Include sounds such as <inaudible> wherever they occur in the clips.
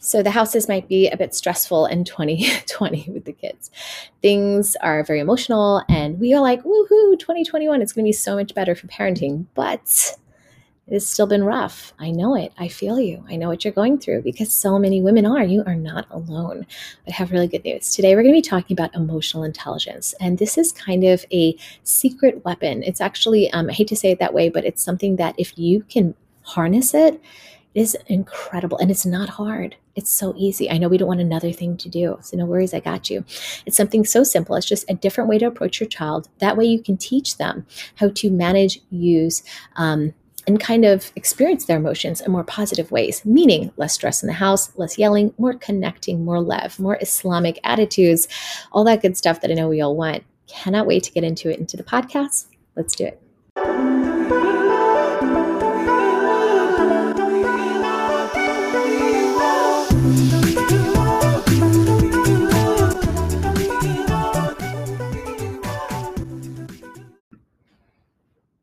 So the houses might be a bit stressful in <laughs> 2020 with the kids. Things are very emotional, and we are like, woohoo, 2021, it's going to be so much better for parenting. But it has still been rough. I know it. I feel you. I know what you're going through because so many women are. You are not alone. But I have really good news. Today, we're going to be talking about emotional intelligence. And this is kind of a secret weapon. It's actually, um, I hate to say it that way, but it's something that if you can harness it, it is incredible and it's not hard. It's so easy. I know we don't want another thing to do. So, no worries, I got you. It's something so simple. It's just a different way to approach your child. That way, you can teach them how to manage, use, um, and kind of experience their emotions in more positive ways, meaning less stress in the house, less yelling, more connecting, more love, more Islamic attitudes, all that good stuff that I know we all want. Cannot wait to get into it into the podcast. Let's do it.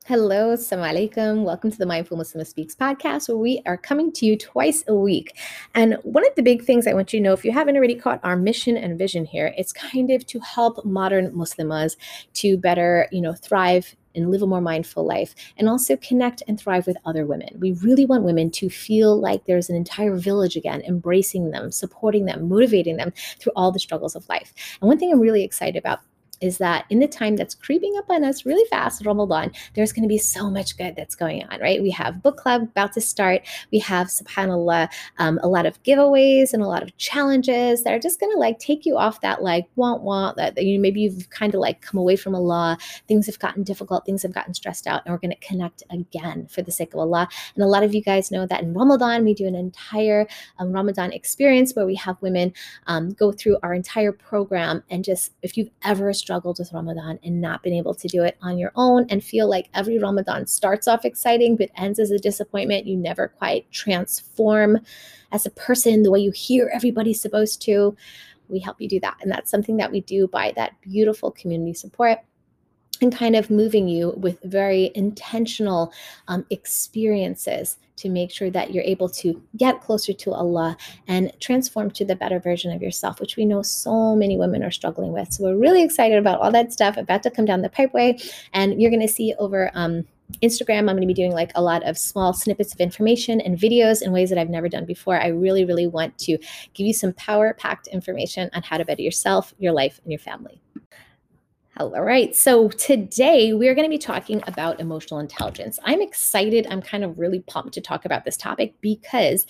Hello, assalamu alaikum. Welcome to the Mindful Muslim Speaks podcast, where we are coming to you twice a week. And one of the big things I want you to know, if you haven't already caught our mission and vision here, it's kind of to help modern Muslimas to better, you know, thrive and live a more mindful life and also connect and thrive with other women. We really want women to feel like there's an entire village again, embracing them, supporting them, motivating them through all the struggles of life. And one thing I'm really excited about is that in the time that's creeping up on us really fast, Ramadan, there's going to be so much good that's going on, right? We have book club about to start. We have, subhanAllah, um, a lot of giveaways and a lot of challenges that are just going to like take you off that like want want that you know, maybe you've kind of like come away from Allah. Things have gotten difficult. Things have gotten stressed out, and we're going to connect again for the sake of Allah. And a lot of you guys know that in Ramadan we do an entire um, Ramadan experience where we have women um, go through our entire program and just if you've ever struggled with Ramadan and not been able to do it on your own and feel like every Ramadan starts off exciting but ends as a disappointment, you never quite transform as a person the way you hear everybody's supposed to, we help you do that. And that's something that we do by that beautiful community support and kind of moving you with very intentional um, experiences to make sure that you're able to get closer to Allah and transform to the better version of yourself, which we know so many women are struggling with. So we're really excited about all that stuff about to come down the pipeway. And you're going to see over um, Instagram, I'm going to be doing like a lot of small snippets of information and videos in ways that I've never done before. I really, really want to give you some power packed information on how to better yourself, your life, and your family. All right. So today we're going to be talking about emotional intelligence. I'm excited. I'm kind of really pumped to talk about this topic because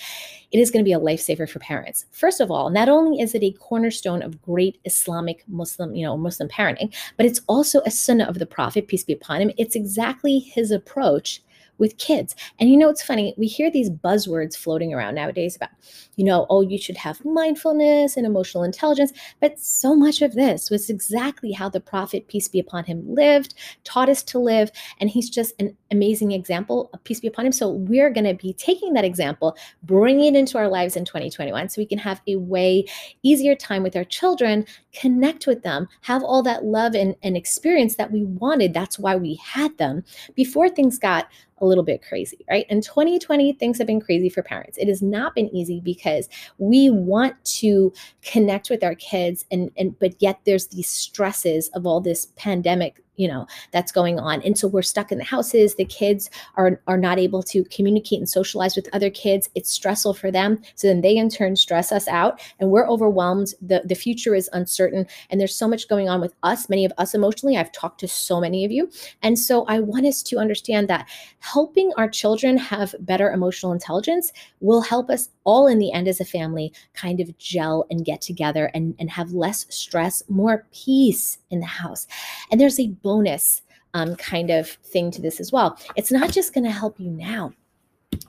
it is going to be a lifesaver for parents. First of all, not only is it a cornerstone of great Islamic Muslim, you know, Muslim parenting, but it's also a sunnah of the Prophet, peace be upon him. It's exactly his approach with kids. And you know, it's funny, we hear these buzzwords floating around nowadays about, you know, oh, you should have mindfulness and emotional intelligence. But so much of this was exactly how the Prophet, peace be upon him, lived, taught us to live. And he's just an amazing example peace be upon him. So we're going to be taking that example, bringing it into our lives in 2021 so we can have a way easier time with our children, connect with them, have all that love and, and experience that we wanted. That's why we had them before things got a little bit crazy, right? In 2020, things have been crazy for parents. It has not been easy because we want to connect with our kids and and but yet there's these stresses of all this pandemic you know that's going on. And so we're stuck in the houses. The kids are are not able to communicate and socialize with other kids. It's stressful for them. So then they in turn stress us out and we're overwhelmed. The the future is uncertain and there's so much going on with us many of us emotionally. I've talked to so many of you. And so i want us to understand that helping our children have better emotional intelligence will help us all in the end as a family kind of gel and get together and, and have less stress more peace in the house. And there's a bonus um, kind of thing to this as well. It's not just going to help you now.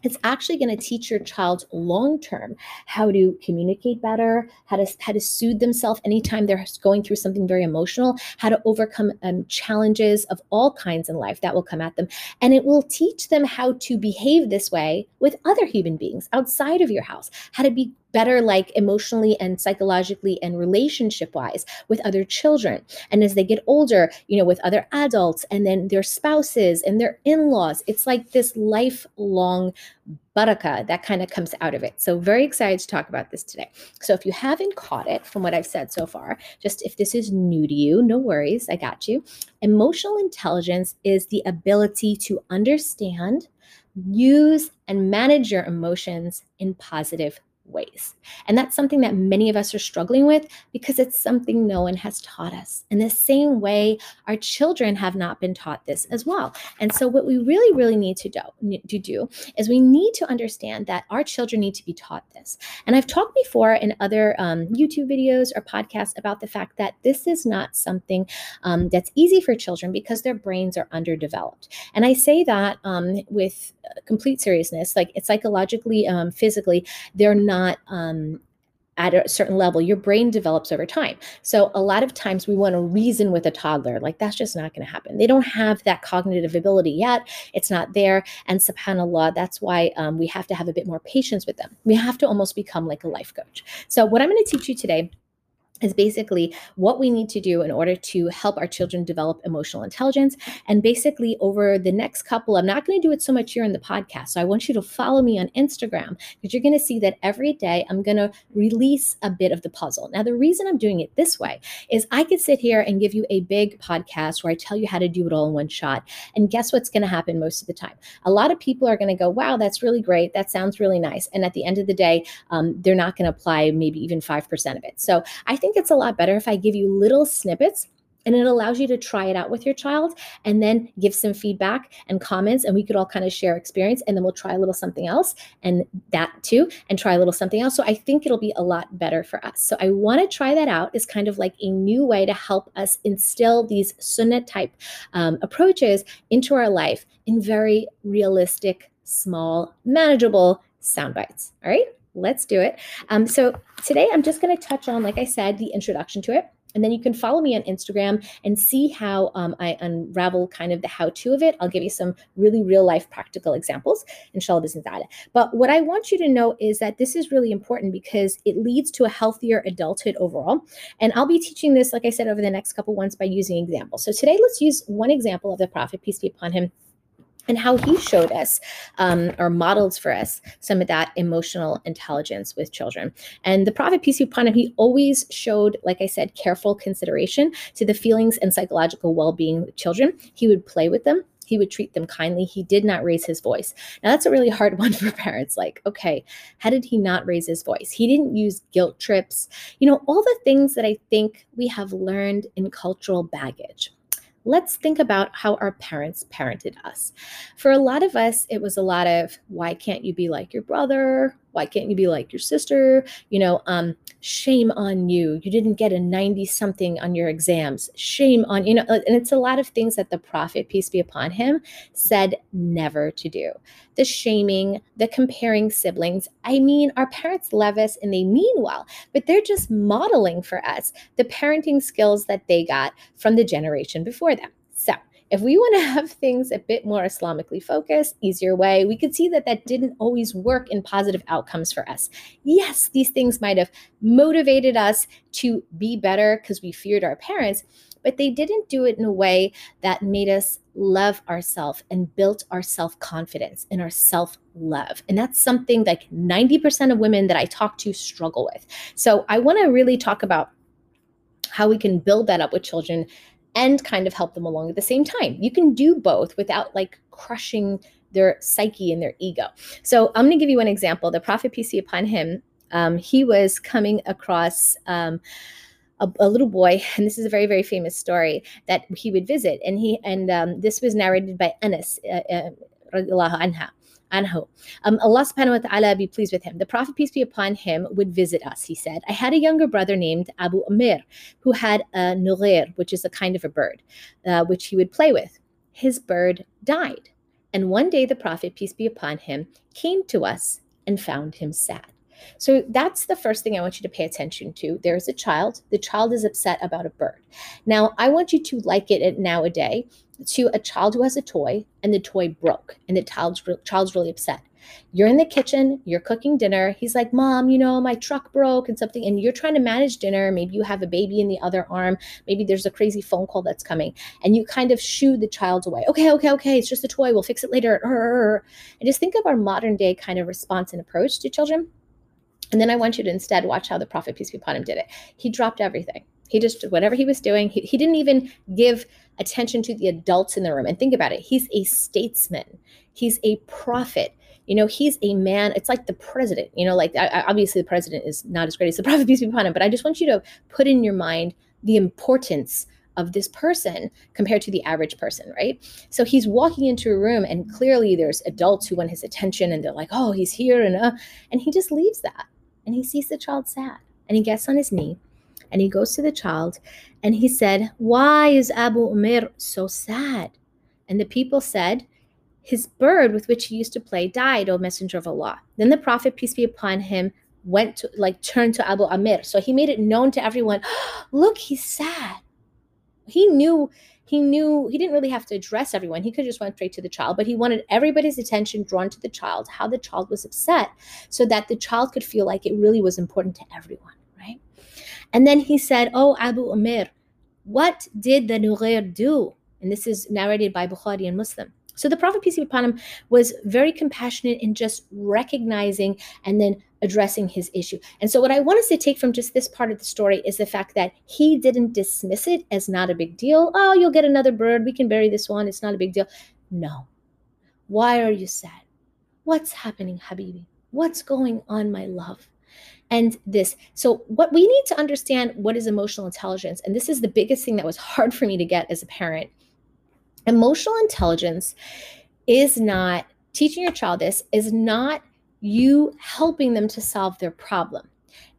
It's actually going to teach your child long term how to communicate better, how to how to soothe themselves anytime they're going through something very emotional, how to overcome um, challenges of all kinds in life that will come at them, and it will teach them how to behave this way with other human beings outside of your house, how to be better like emotionally and psychologically and relationship wise with other children and as they get older you know with other adults and then their spouses and their in-laws it's like this lifelong barakah that kind of comes out of it. So, very excited to talk about this today. So, if you haven't caught it from what I've said so far, just if this is new to you, no worries, I got you. Emotional intelligence is the ability to understand, use, and manage your emotions in positive ways. And that's something that many of us are struggling with because it's something no one has taught us. In the same way, our children have not been taught this as well. And so, what we really, really need to do, to do is we need to understand that our children need to be taught this. And I've talked before in other um, YouTube videos or podcasts about the fact that this is not something um, that's easy for children because their brains are underdeveloped. And I say that um, with complete seriousness, like it's psychologically, um, physically, they're not um, at a certain level, your brain develops over time. So a lot of times we want to reason with a toddler, like that's just not going to happen. They don't have that cognitive ability yet. It's not there. And subhanAllah, that's why um, we have to have a bit more patience with them. We have to almost become like a life coach. So what I'm going to teach you today is basically what we need to do in order to help our children develop emotional intelligence. And basically, over the next couple, I'm not going to do it so much here in the podcast. So I want you to follow me on Instagram because you're going to see that every day I'm going to release a bit of the puzzle. Now, the reason I'm doing it this way is I could sit here and give you a big podcast where I tell you how to do it all in one shot. And guess what's going to happen most of the time? A lot of people are going to go, wow, that's really great. That sounds really nice. And at the end of the day, um, they're not going to apply maybe even 5% of it. So I think think it's a lot better if I give you little snippets and it allows you to try it out with your child and then give some feedback and comments and we could all kind of share experience and then we'll try a little something else and that too and try a little something else. So i think it'll be a lot better for us. So i want to try that out. As kind of like a new way to help us instill these sunnah type um, approaches into our life in very realistic small manageable sound bites. All right let's do it. Um, so today I'm just going to touch on, like I said, the introduction to it. And then you can follow me on Instagram and see how um, I unravel kind of the how to of it. I'll give you some really real life practical examples, inshallah bismillah. But what I want you to know is that this is really important because it leads to a healthier adulthood overall. And I'll be teaching this, like I said, over the next couple ones by using examples. So today, let's use one example of the Prophet, peace be upon him and how he showed us um, or modeled for us some of that emotional intelligence with children. And the Prophet, peace be upon him, he always showed, like I said, careful consideration to the feelings and psychological well being of children. He would play with them. He would treat them kindly. He did not raise his voice. Now, that's a really hard <laughs> one for parents. Like, okay, how did he not raise his voice? He didn't use guilt trips. You know, all the things that I think we have learned in cultural baggage let's think about how our parents parented us. For a lot of us, it was a lot of, why can't you be like your brother? Why can't you be like your sister? You know, um, shame on you. You didn't get a 90 something on your exams. Shame on, you know, and it's a lot of things that the prophet, peace be upon him, said never to do. The shaming, the comparing siblings. I mean, our parents love us and they mean well, but they're just modeling for us the parenting skills that they got from the generation before them. So, if we want to have things a bit more Islamically focused, easier way, we could see that that didn't always work in positive outcomes for us. Yes, these things might have motivated us to be better because we feared our parents, but they didn't do it in a way that made us love ourselves and built our self confidence and our self love. And that's something like 90% of women that I talk to struggle with. So I want to really talk about how we can build that up with children and kind of help them along at the same time. You can do both without like crushing their psyche and their ego. So I'm going to give you an example. The Prophet, peace be upon him, um, he was coming across. Um, a, a, little boy, and this is a very, very famous story that he would visit, and he and um, this was narrated by Anas, uh, uh, anha anhu. Um, Allah subhanahu wa ta'ala be pleased with him. The Prophet, peace be upon him, would visit us, he said. I had a younger brother named Abu Amir who had a nughair, which is a kind of a bird, uh, which he would play with. His bird died. And one day the Prophet, peace be upon him, came to us and found him sad. So that's the first thing I want you to pay attention to. There's a child. The child is upset about a bird. Now, I want you to like it now a day to a child who has a toy and the toy broke and the child's, child's really upset. You're in the kitchen, you're cooking dinner. He's like, Mom, you know, my truck broke and something, and you're trying to manage dinner. Maybe you have a baby in the other arm. Maybe there's a crazy phone call that's coming, and you kind of shoo the child away. Okay, okay, okay, it's just a toy. We'll fix it later. And just think of our modern day kind of response and approach to children. And then I want you to instead watch how the Prophet, peace be upon him, did it. He dropped everything. He just, whatever he was doing, he, he didn't even give attention to the adults in the room. And think about it he's a statesman, he's a prophet. You know, he's a man. It's like the president. You know, like I, obviously the president is not as great as the <laughs> prophet, peace be upon him. But I just want you to put in your mind the importance of this person compared to the average person, right? So he's walking into a room and clearly there's adults who want his attention and they're like, "Oh, he's here," and uh, and he just leaves that and he sees the child sad and he gets on his knee and he goes to the child and he said, Why is Abu Umair so sad? And the people said, His bird with which he used to play died, O Messenger of Allah. Then the Prophet, peace be upon him, went to like turned to Abu Amir. So he made it known to everyone, <gasps> look, he's sad. He knew he knew he didn't really have to address everyone. He could just went straight to the child, but he wanted everybody's attention drawn to the child, how the child was upset, so that the child could feel like it really was important to everyone? And then he said, Oh, Abu Umair, what did the Nughair do? And this is narrated by Bukhari and Muslim. So the Prophet, peace be upon him, was very compassionate in just recognizing and then addressing his issue. And so, what I want us to take from just this part of the story is the fact that he didn't dismiss it as not a big deal. Oh, you'll get another bird. We can bury this one. It's not a big deal. No. Why are you sad? What's happening, Habibi? What's going on, my love? And this. So, what we need to understand what is emotional intelligence. And this is the biggest thing that was hard for me to get as a parent. Emotional intelligence is not teaching your child this, is not you helping them to solve their problem.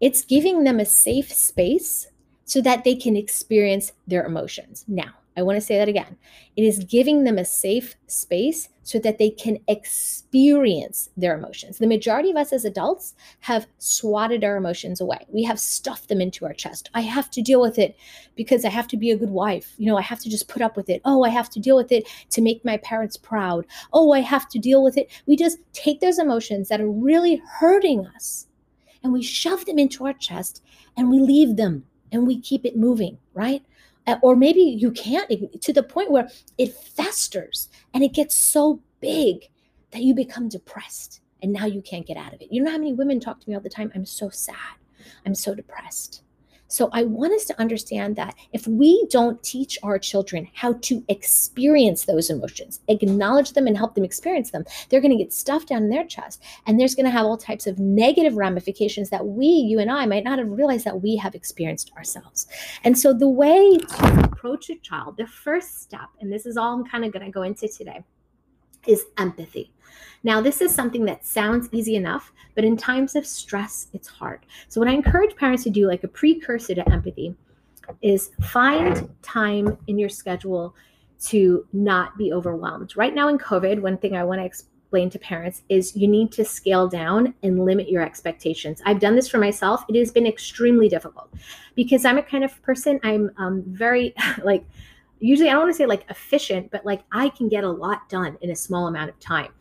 It's giving them a safe space so that they can experience their emotions. Now, I want to say that again. It is giving them a safe space so that they can experience their emotions. The majority of us as adults have swatted our emotions away. We have stuffed them into our chest. I have to deal with it because I have to be a good wife. You know, I have to just put up with it. Oh, I have to deal with it to make my parents proud. Oh, I have to deal with it. We just take those emotions that are really hurting us and we shove them into our chest and we leave them and we keep it moving, right? Uh, or maybe you can't to the point where it festers and it gets so big that you become depressed and now you can't get out of it. You know how many women talk to me all the time? I'm so sad. I'm so depressed. So I want us to understand that if we don't teach our children how to experience those emotions, acknowledge them and help them experience them, they're going to get stuffed down in their chest. And there's going to have all types of negative ramifications that we, you and I, might not have realized that we have experienced ourselves. And so the way to approach a child, the first step, and this is all I'm kind of going to go into today, is empathy. Now, this is something that sounds easy enough, but in times of stress, it's hard. So, what I encourage parents to do, like a precursor to empathy, is find time in your schedule to not be overwhelmed. Right now in COVID, one thing I want to explain to parents is you need to scale down and limit your expectations. I've done this for myself. It has been extremely difficult because I'm a kind of person, I'm um, very <laughs> like, usually I don't want to say like efficient, but like I can get a lot done in a small amount of time.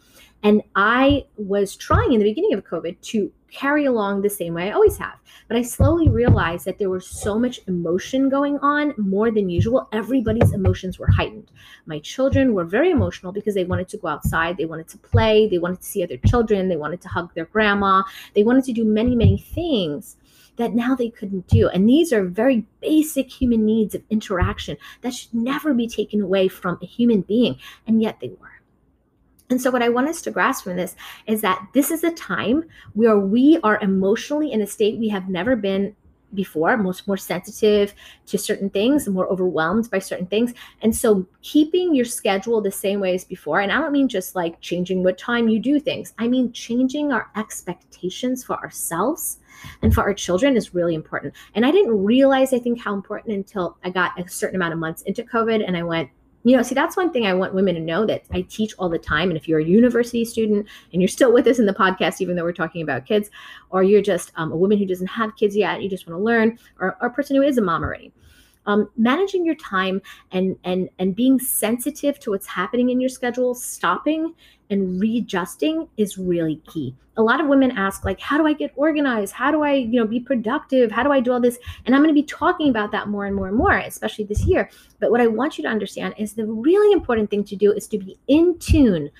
And I was trying in the beginning of COVID to carry along the same way I always have. But I slowly realized that there was so much emotion going on more than usual. Everybody's emotions were heightened. My children were very emotional because they wanted to go outside, they wanted to play, they wanted to see other children, they wanted to hug their grandma, they wanted to do many, many things that now they couldn't do. And these are very basic human needs of interaction that should never be taken away from a human being. And yet they were. And so, what I want us to grasp from this is that this is a time where we are emotionally in a state we have never been before, most more sensitive to certain things, more overwhelmed by certain things. And so, keeping your schedule the same way as before, and I don't mean just like changing what time you do things, I mean changing our expectations for ourselves and for our children is really important. And I didn't realize, I think, how important until I got a certain amount of months into COVID and I went, you know, see, that's one thing I want women to know that I teach all the time. And if you're a university student and you're still with us in the podcast, even though we're talking about kids, or you're just um, a woman who doesn't have kids yet, you just want to learn, or, or a person who is a mom already, um, managing your time and and and being sensitive to what's happening in your schedule stopping and readjusting is really key. A lot of women ask like how do i get organized? How do i you know be productive? How do i do all this? And i'm going to be talking about that more and more and more especially this year. But what i want you to understand is the really important thing to do is to be in tune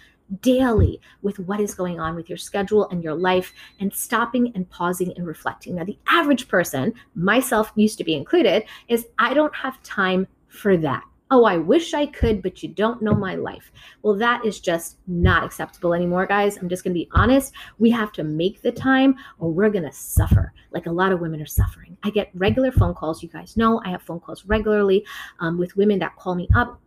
daily with what is going on with your schedule and your life and stopping and pausing and reflecting. Now, the average person, myself used to be included, is I don't have time for that. Oh, I wish I could, but you don't know my life. Well, that is just not acceptable anymore, guys. I'm just going to be honest. We have to make the time or we're going to suffer like a lot of women are suffering. I get regular phone calls. You guys know I have phone calls regularly um, with women that call me up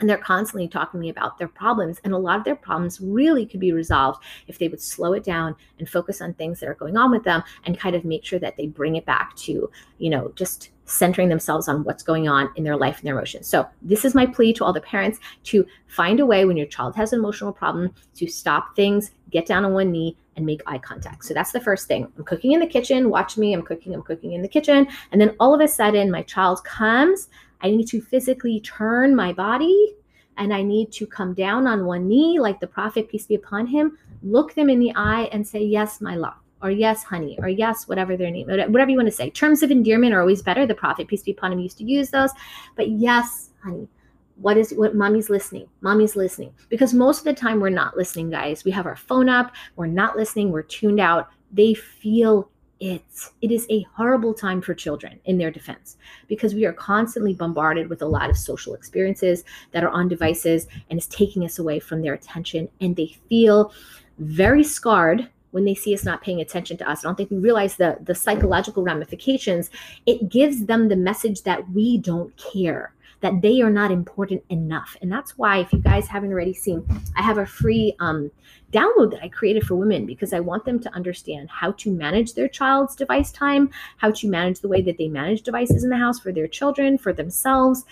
and they're constantly talking to me about their problems and a lot of their problems really could be resolved if they would slow it down and focus on things that are going on with them and kind of make sure that they bring it back to you know just centering themselves on what's going on in their life and their emotions so this is my plea to all the parents to find a way when your child has an emotional problem to stop things get down on one knee and make eye contact. So that's the first thing. I'm cooking in the kitchen. Watch me. I'm cooking. I'm cooking in the kitchen. And then all of a sudden, my child comes I need to physically turn my body and I need to come down on one knee, like the prophet, peace be upon him, look them in the eye and say, Yes, my love, or Yes, honey, or Yes, whatever their name, whatever you want to say. Terms of endearment are always better. The prophet, peace be upon him, used to use those. But yes, honey, what is what mommy's listening mommy's listening because most of the time we're not listening guys we have our phone up we're not listening we're tuned out they feel it it is a horrible time for children in their defense because we are constantly bombarded with a lot of social experiences that are on devices and is taking us away from their attention and they feel very scarred when they see us not paying attention to us. I don't think we realize the the psychological ramifications. It gives them the message that we don't care that they are not important enough. And that's why, if you guys haven't already seen, I have a free um, download that I created for women because I want them to understand how to manage their child's device time, how to manage the way that they manage devices in the house for their children, for themselves.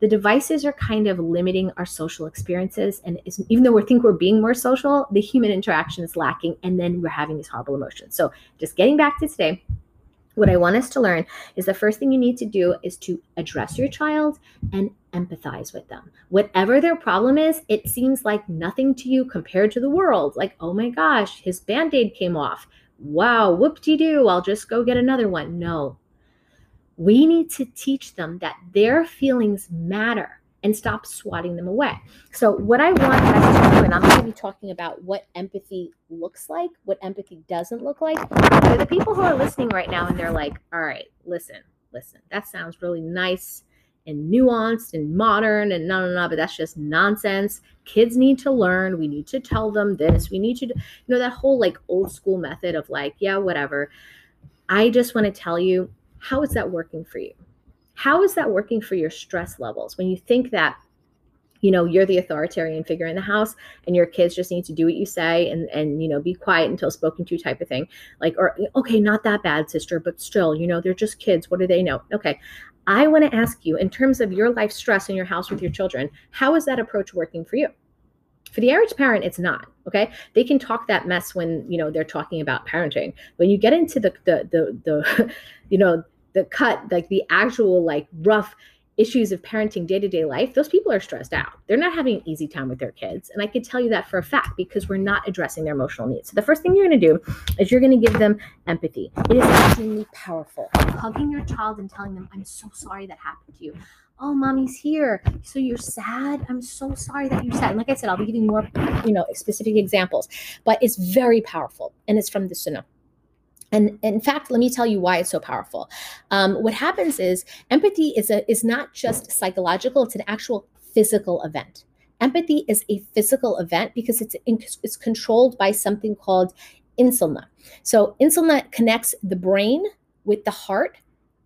The devices are kind of limiting our social experiences. And even though we think we're being more social, the human interaction is lacking. And then we're having these horrible emotions. So, just getting back to today, what I want us to learn is the first thing you need to do is to address your child and empathize with them. Whatever their problem is, it seems like nothing to you compared to the world. Like, oh my gosh, his band aid came off. Wow, whoop de doo, I'll just go get another one. No. We need to teach them that their feelings matter and stop swatting them away. So, what I want us to do, and I'm going to be talking about what empathy looks like, what empathy doesn't look like. For the people who are listening right now and they're like, all right, listen, listen, that sounds really nice and nuanced and modern and no, no, no, but that's just nonsense. Kids need to learn. We need to tell them this. We need to, you know, that whole like old school method of like, yeah, whatever. I just want to tell you, how is that working for you? How is that working for your stress levels? When you think that you know you're the authoritarian figure in the house and your kids just need to do what you say and and you know be quiet until spoken to type of thing like or okay not that bad sister but still you know they're just kids. What do they know? Okay. I want to ask you in terms of your life stress in your house with your children how is that approach working for you? For the average parent it's not okay? They can talk that mess when you know they're talking about parenting. When you get into the the the, the <laughs> you know the cut, like the actual like rough issues of parenting day-to-day life, those people are stressed out. They're not having an easy time with their kids. And I can tell you that for a fact because we're not addressing their emotional needs. So the first thing you're going to do is you're going to give them empathy. It is extremely powerful. Hugging your child and telling them, I'm so sorry that happened to you. Oh, mommy's here. So you're sad? I'm so sorry that you're sad. And like I said, I'll be giving more, you know, specific examples, but it's very powerful. And it's from the Sunnah. And in fact, let me tell you why it's so powerful. Um, what happens is empathy is a is not just psychological; it's an actual physical event. Empathy is a physical event because it's in, it's controlled by something called insula. So insula connects the brain with the heart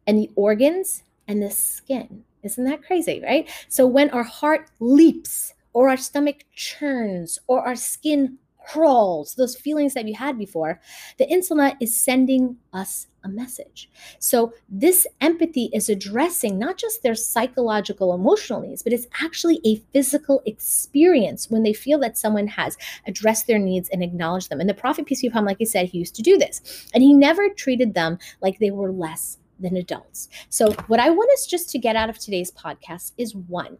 and the organs and the skin. Isn't that crazy, right? So when our heart leaps or our stomach churns or our skin crawls, those feelings that you had before, the insulin is sending us a message. So, this empathy is addressing not just their psychological, emotional needs, but it's actually a physical experience when they feel that someone has addressed their needs and acknowledged them. And the Prophet, peace be upon him, like he said, he used to do this. And he never treated them like they were less than adults. So, what I want us just to get out of today's podcast is one,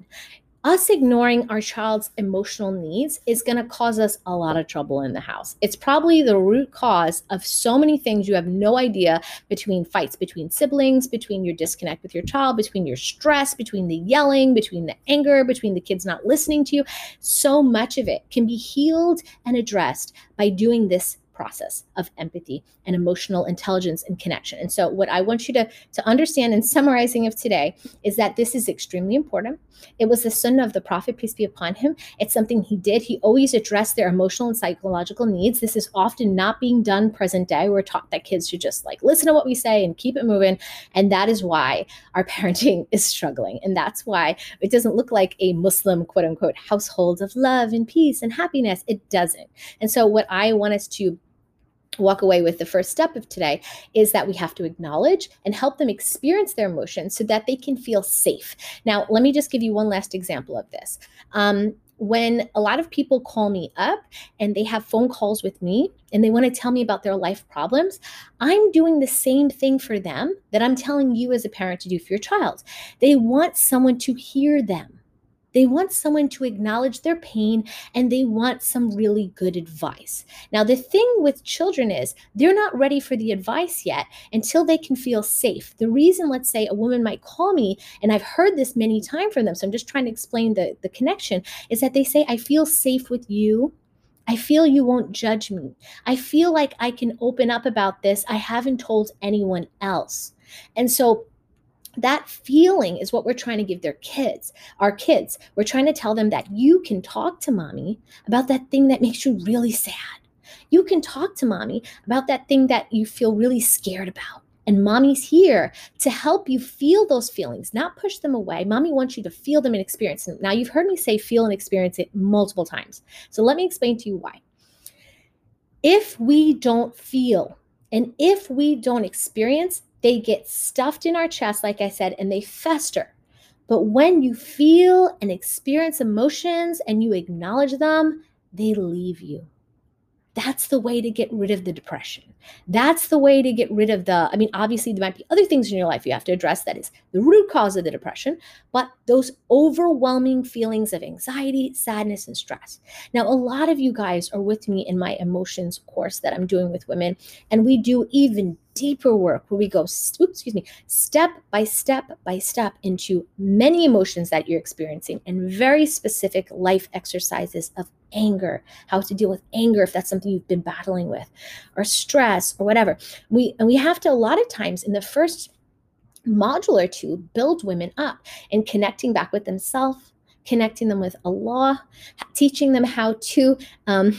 us ignoring our child's emotional needs is going to cause us a lot of trouble in the house. It's probably the root cause of so many things you have no idea between fights between siblings, between your disconnect with your child, between your stress, between the yelling, between the anger, between the kids not listening to you. So much of it can be healed and addressed by doing this process of empathy and emotional intelligence and connection. And so, what I want you to, to understand in summarizing of today is that this is extremely important. It was the sunnah of the Prophet, peace be upon him. It's something he did. He always addressed their emotional and psychological needs. This is often not being done present day. We're taught that kids should just like listen to what we say and keep it moving. And that is why our parenting <laughs> is struggling. And that's why it doesn't look like a Muslim, quote unquote, household of love and peace and happiness. It doesn't. And so, what I want us to walk away with the first step of today is that we have to acknowledge and help them experience their emotions so that they can feel safe. Now, let me just give you one last example of this. Um, when a lot of people call me up and they have phone calls with me and they want to tell me about their life problems, I'm doing the same thing for them that I'm telling you as a parent to do for your child. They want someone to hear them. They want someone to acknowledge their pain and they want some really good advice. Now, the thing with children is they're not ready for the advice yet until they can feel safe. The reason, let's say, a woman might call me, and I've heard this many times from them, so I'm just trying to explain the, the connection, is that they say, I feel safe with you. I feel you won't judge me. I feel like I can open up about this. I haven't told anyone else. And so that feeling is what we're trying to give their kids, our kids. We're trying to tell them that you can talk to mommy about that thing that makes you really sad. You can talk to mommy about that thing that you feel really scared about. And mommy's here to help you feel those feelings, not push them away. Mommy wants you to feel them and experience them. Now, you've heard me say feel and experience it multiple times. So let me explain to you why. If we don't feel and if we don't experience, they get stuffed in our chest, like I said, and they fester. But when you feel and experience emotions and you acknowledge them, they leave you. That's the way to get rid of the depression. That's the way to get rid of the, I mean, obviously, there might be other things in your life you have to address that is the root cause of the depression, but those overwhelming feelings of anxiety, sadness, and stress. Now, a lot of you guys are with me in my emotions course that I'm doing with women, and we do even deeper work where we go, oops, excuse me, step by step by step into many emotions that you're experiencing and very specific life exercises of anger, how to deal with anger if that's something you've been battling with, or stress or whatever. We and we have to a lot of times in the first module or two build women up in connecting back with themselves connecting them with Allah, teaching them how to um,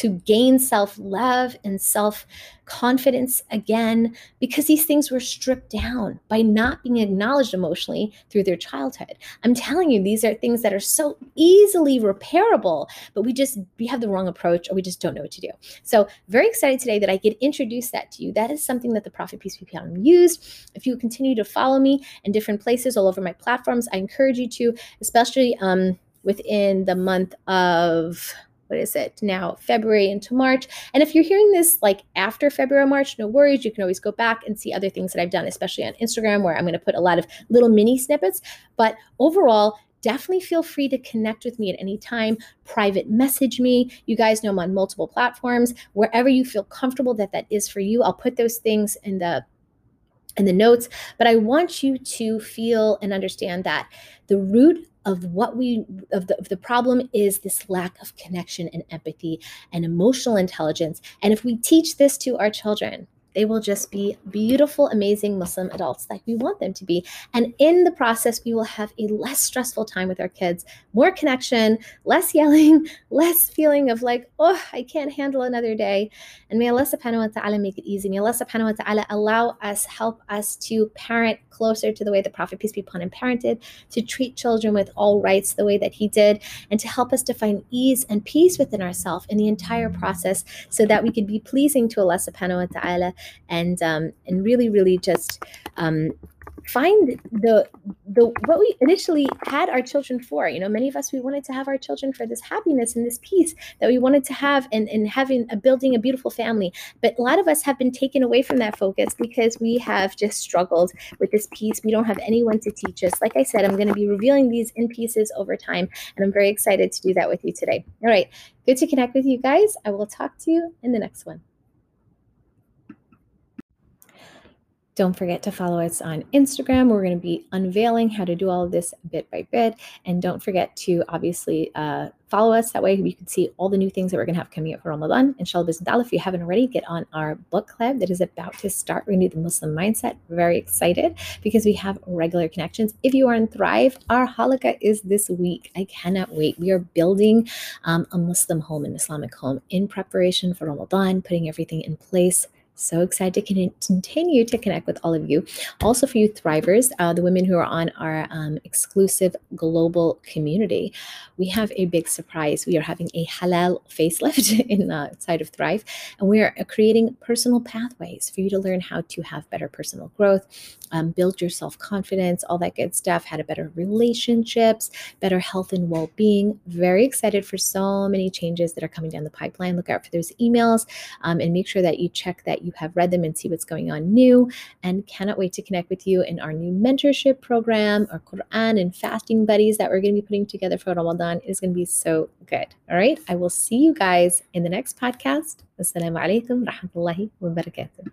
to gain self love and self confidence again, because these things were stripped down by not being acknowledged emotionally through their childhood. I'm telling you, these are things that are so easily repairable, but we just we have the wrong approach or we just don't know what to do. So, very excited today that I could introduce that to you. That is something that the Prophet Peace be upon him used. If you continue to follow me in different places all over my platforms, I encourage you to, especially um, within the month of what is it now february into march. And if you're hearing this like after february march no worries you can always go back and see other things that i've done especially on instagram where i'm going to put a lot of little mini snippets. But overall definitely feel free to connect with me at any time. Private message me. You guys know i'm on multiple platforms. Wherever you feel comfortable that that is for you i'll put those things in the in the notes but i want you to feel and understand that the root of what we of the, of the problem is this lack of connection and empathy and emotional intelligence. And if we teach this to our children they will just be beautiful, amazing Muslim adults like we want them to be. And in the process, we will have a less stressful time with our kids, more connection, less <laughs> yelling, less feeling of like, oh, I can't handle another day. And may Allah subhanahu wa ta'ala make it easy. May Allah subhanahu wa ta'ala allow us, help us to parent closer to the way the Prophet, peace be upon him, parented, to treat children with all rights the way that he did, and to help us to find ease and peace within ourselves in the entire process so that we could be pleasing to Allah subhanahu wa ta'ala and um, and really, really just um, find the the what we initially had our children for. You know many of us we wanted to have our children for this happiness and this peace that we wanted to have and in having a building a beautiful family. But a lot of us have been taken away from that focus because we have just struggled with this piece we don't have anyone to teach us. Like i said i'm going to be revealing these in pieces over time and i'm very excited to do that with you today. All right. Good to connect with you guys. I will talk to you in the next one Don't forget to follow us on Instagram. We're going to be unveiling how to do all of this bit by bit. And don't forget to obviously uh, follow us. That way you can see all the new things that we're going to have coming up for Ramadan. Inshallah, bismillah. If you haven't already, get on our book club that is about to start. Renew the Muslim Mindset. Very excited because we have regular connections. If you are in Thrive, our halaqah is this week. I cannot wait. We are building um, a Muslim home, an Islamic home in preparation for Ramadan, putting everything in place so excited to continue to connect with all of you. Also, for you Thrivers, uh, the women who are on our um, exclusive global community, we have a big surprise. We are having a halal facelift <laughs> inside of Thrive, and we are creating personal pathways for you to learn how to have better personal growth, um, build your self confidence, all that good stuff, how to better relationships, better health and well being. Very excited for so many changes that are coming down the pipeline. Look out for those emails um, and make sure that you check that you you have read them and see what's going on new. And cannot wait to connect with you in our new mentorship program, our Quran and fasting buddies that we're going to be putting together for Ramadan. Is going to be so good. All right. I will see you guys in the next podcast. Assalamu alaikum rahmatullahi wa barakatuh.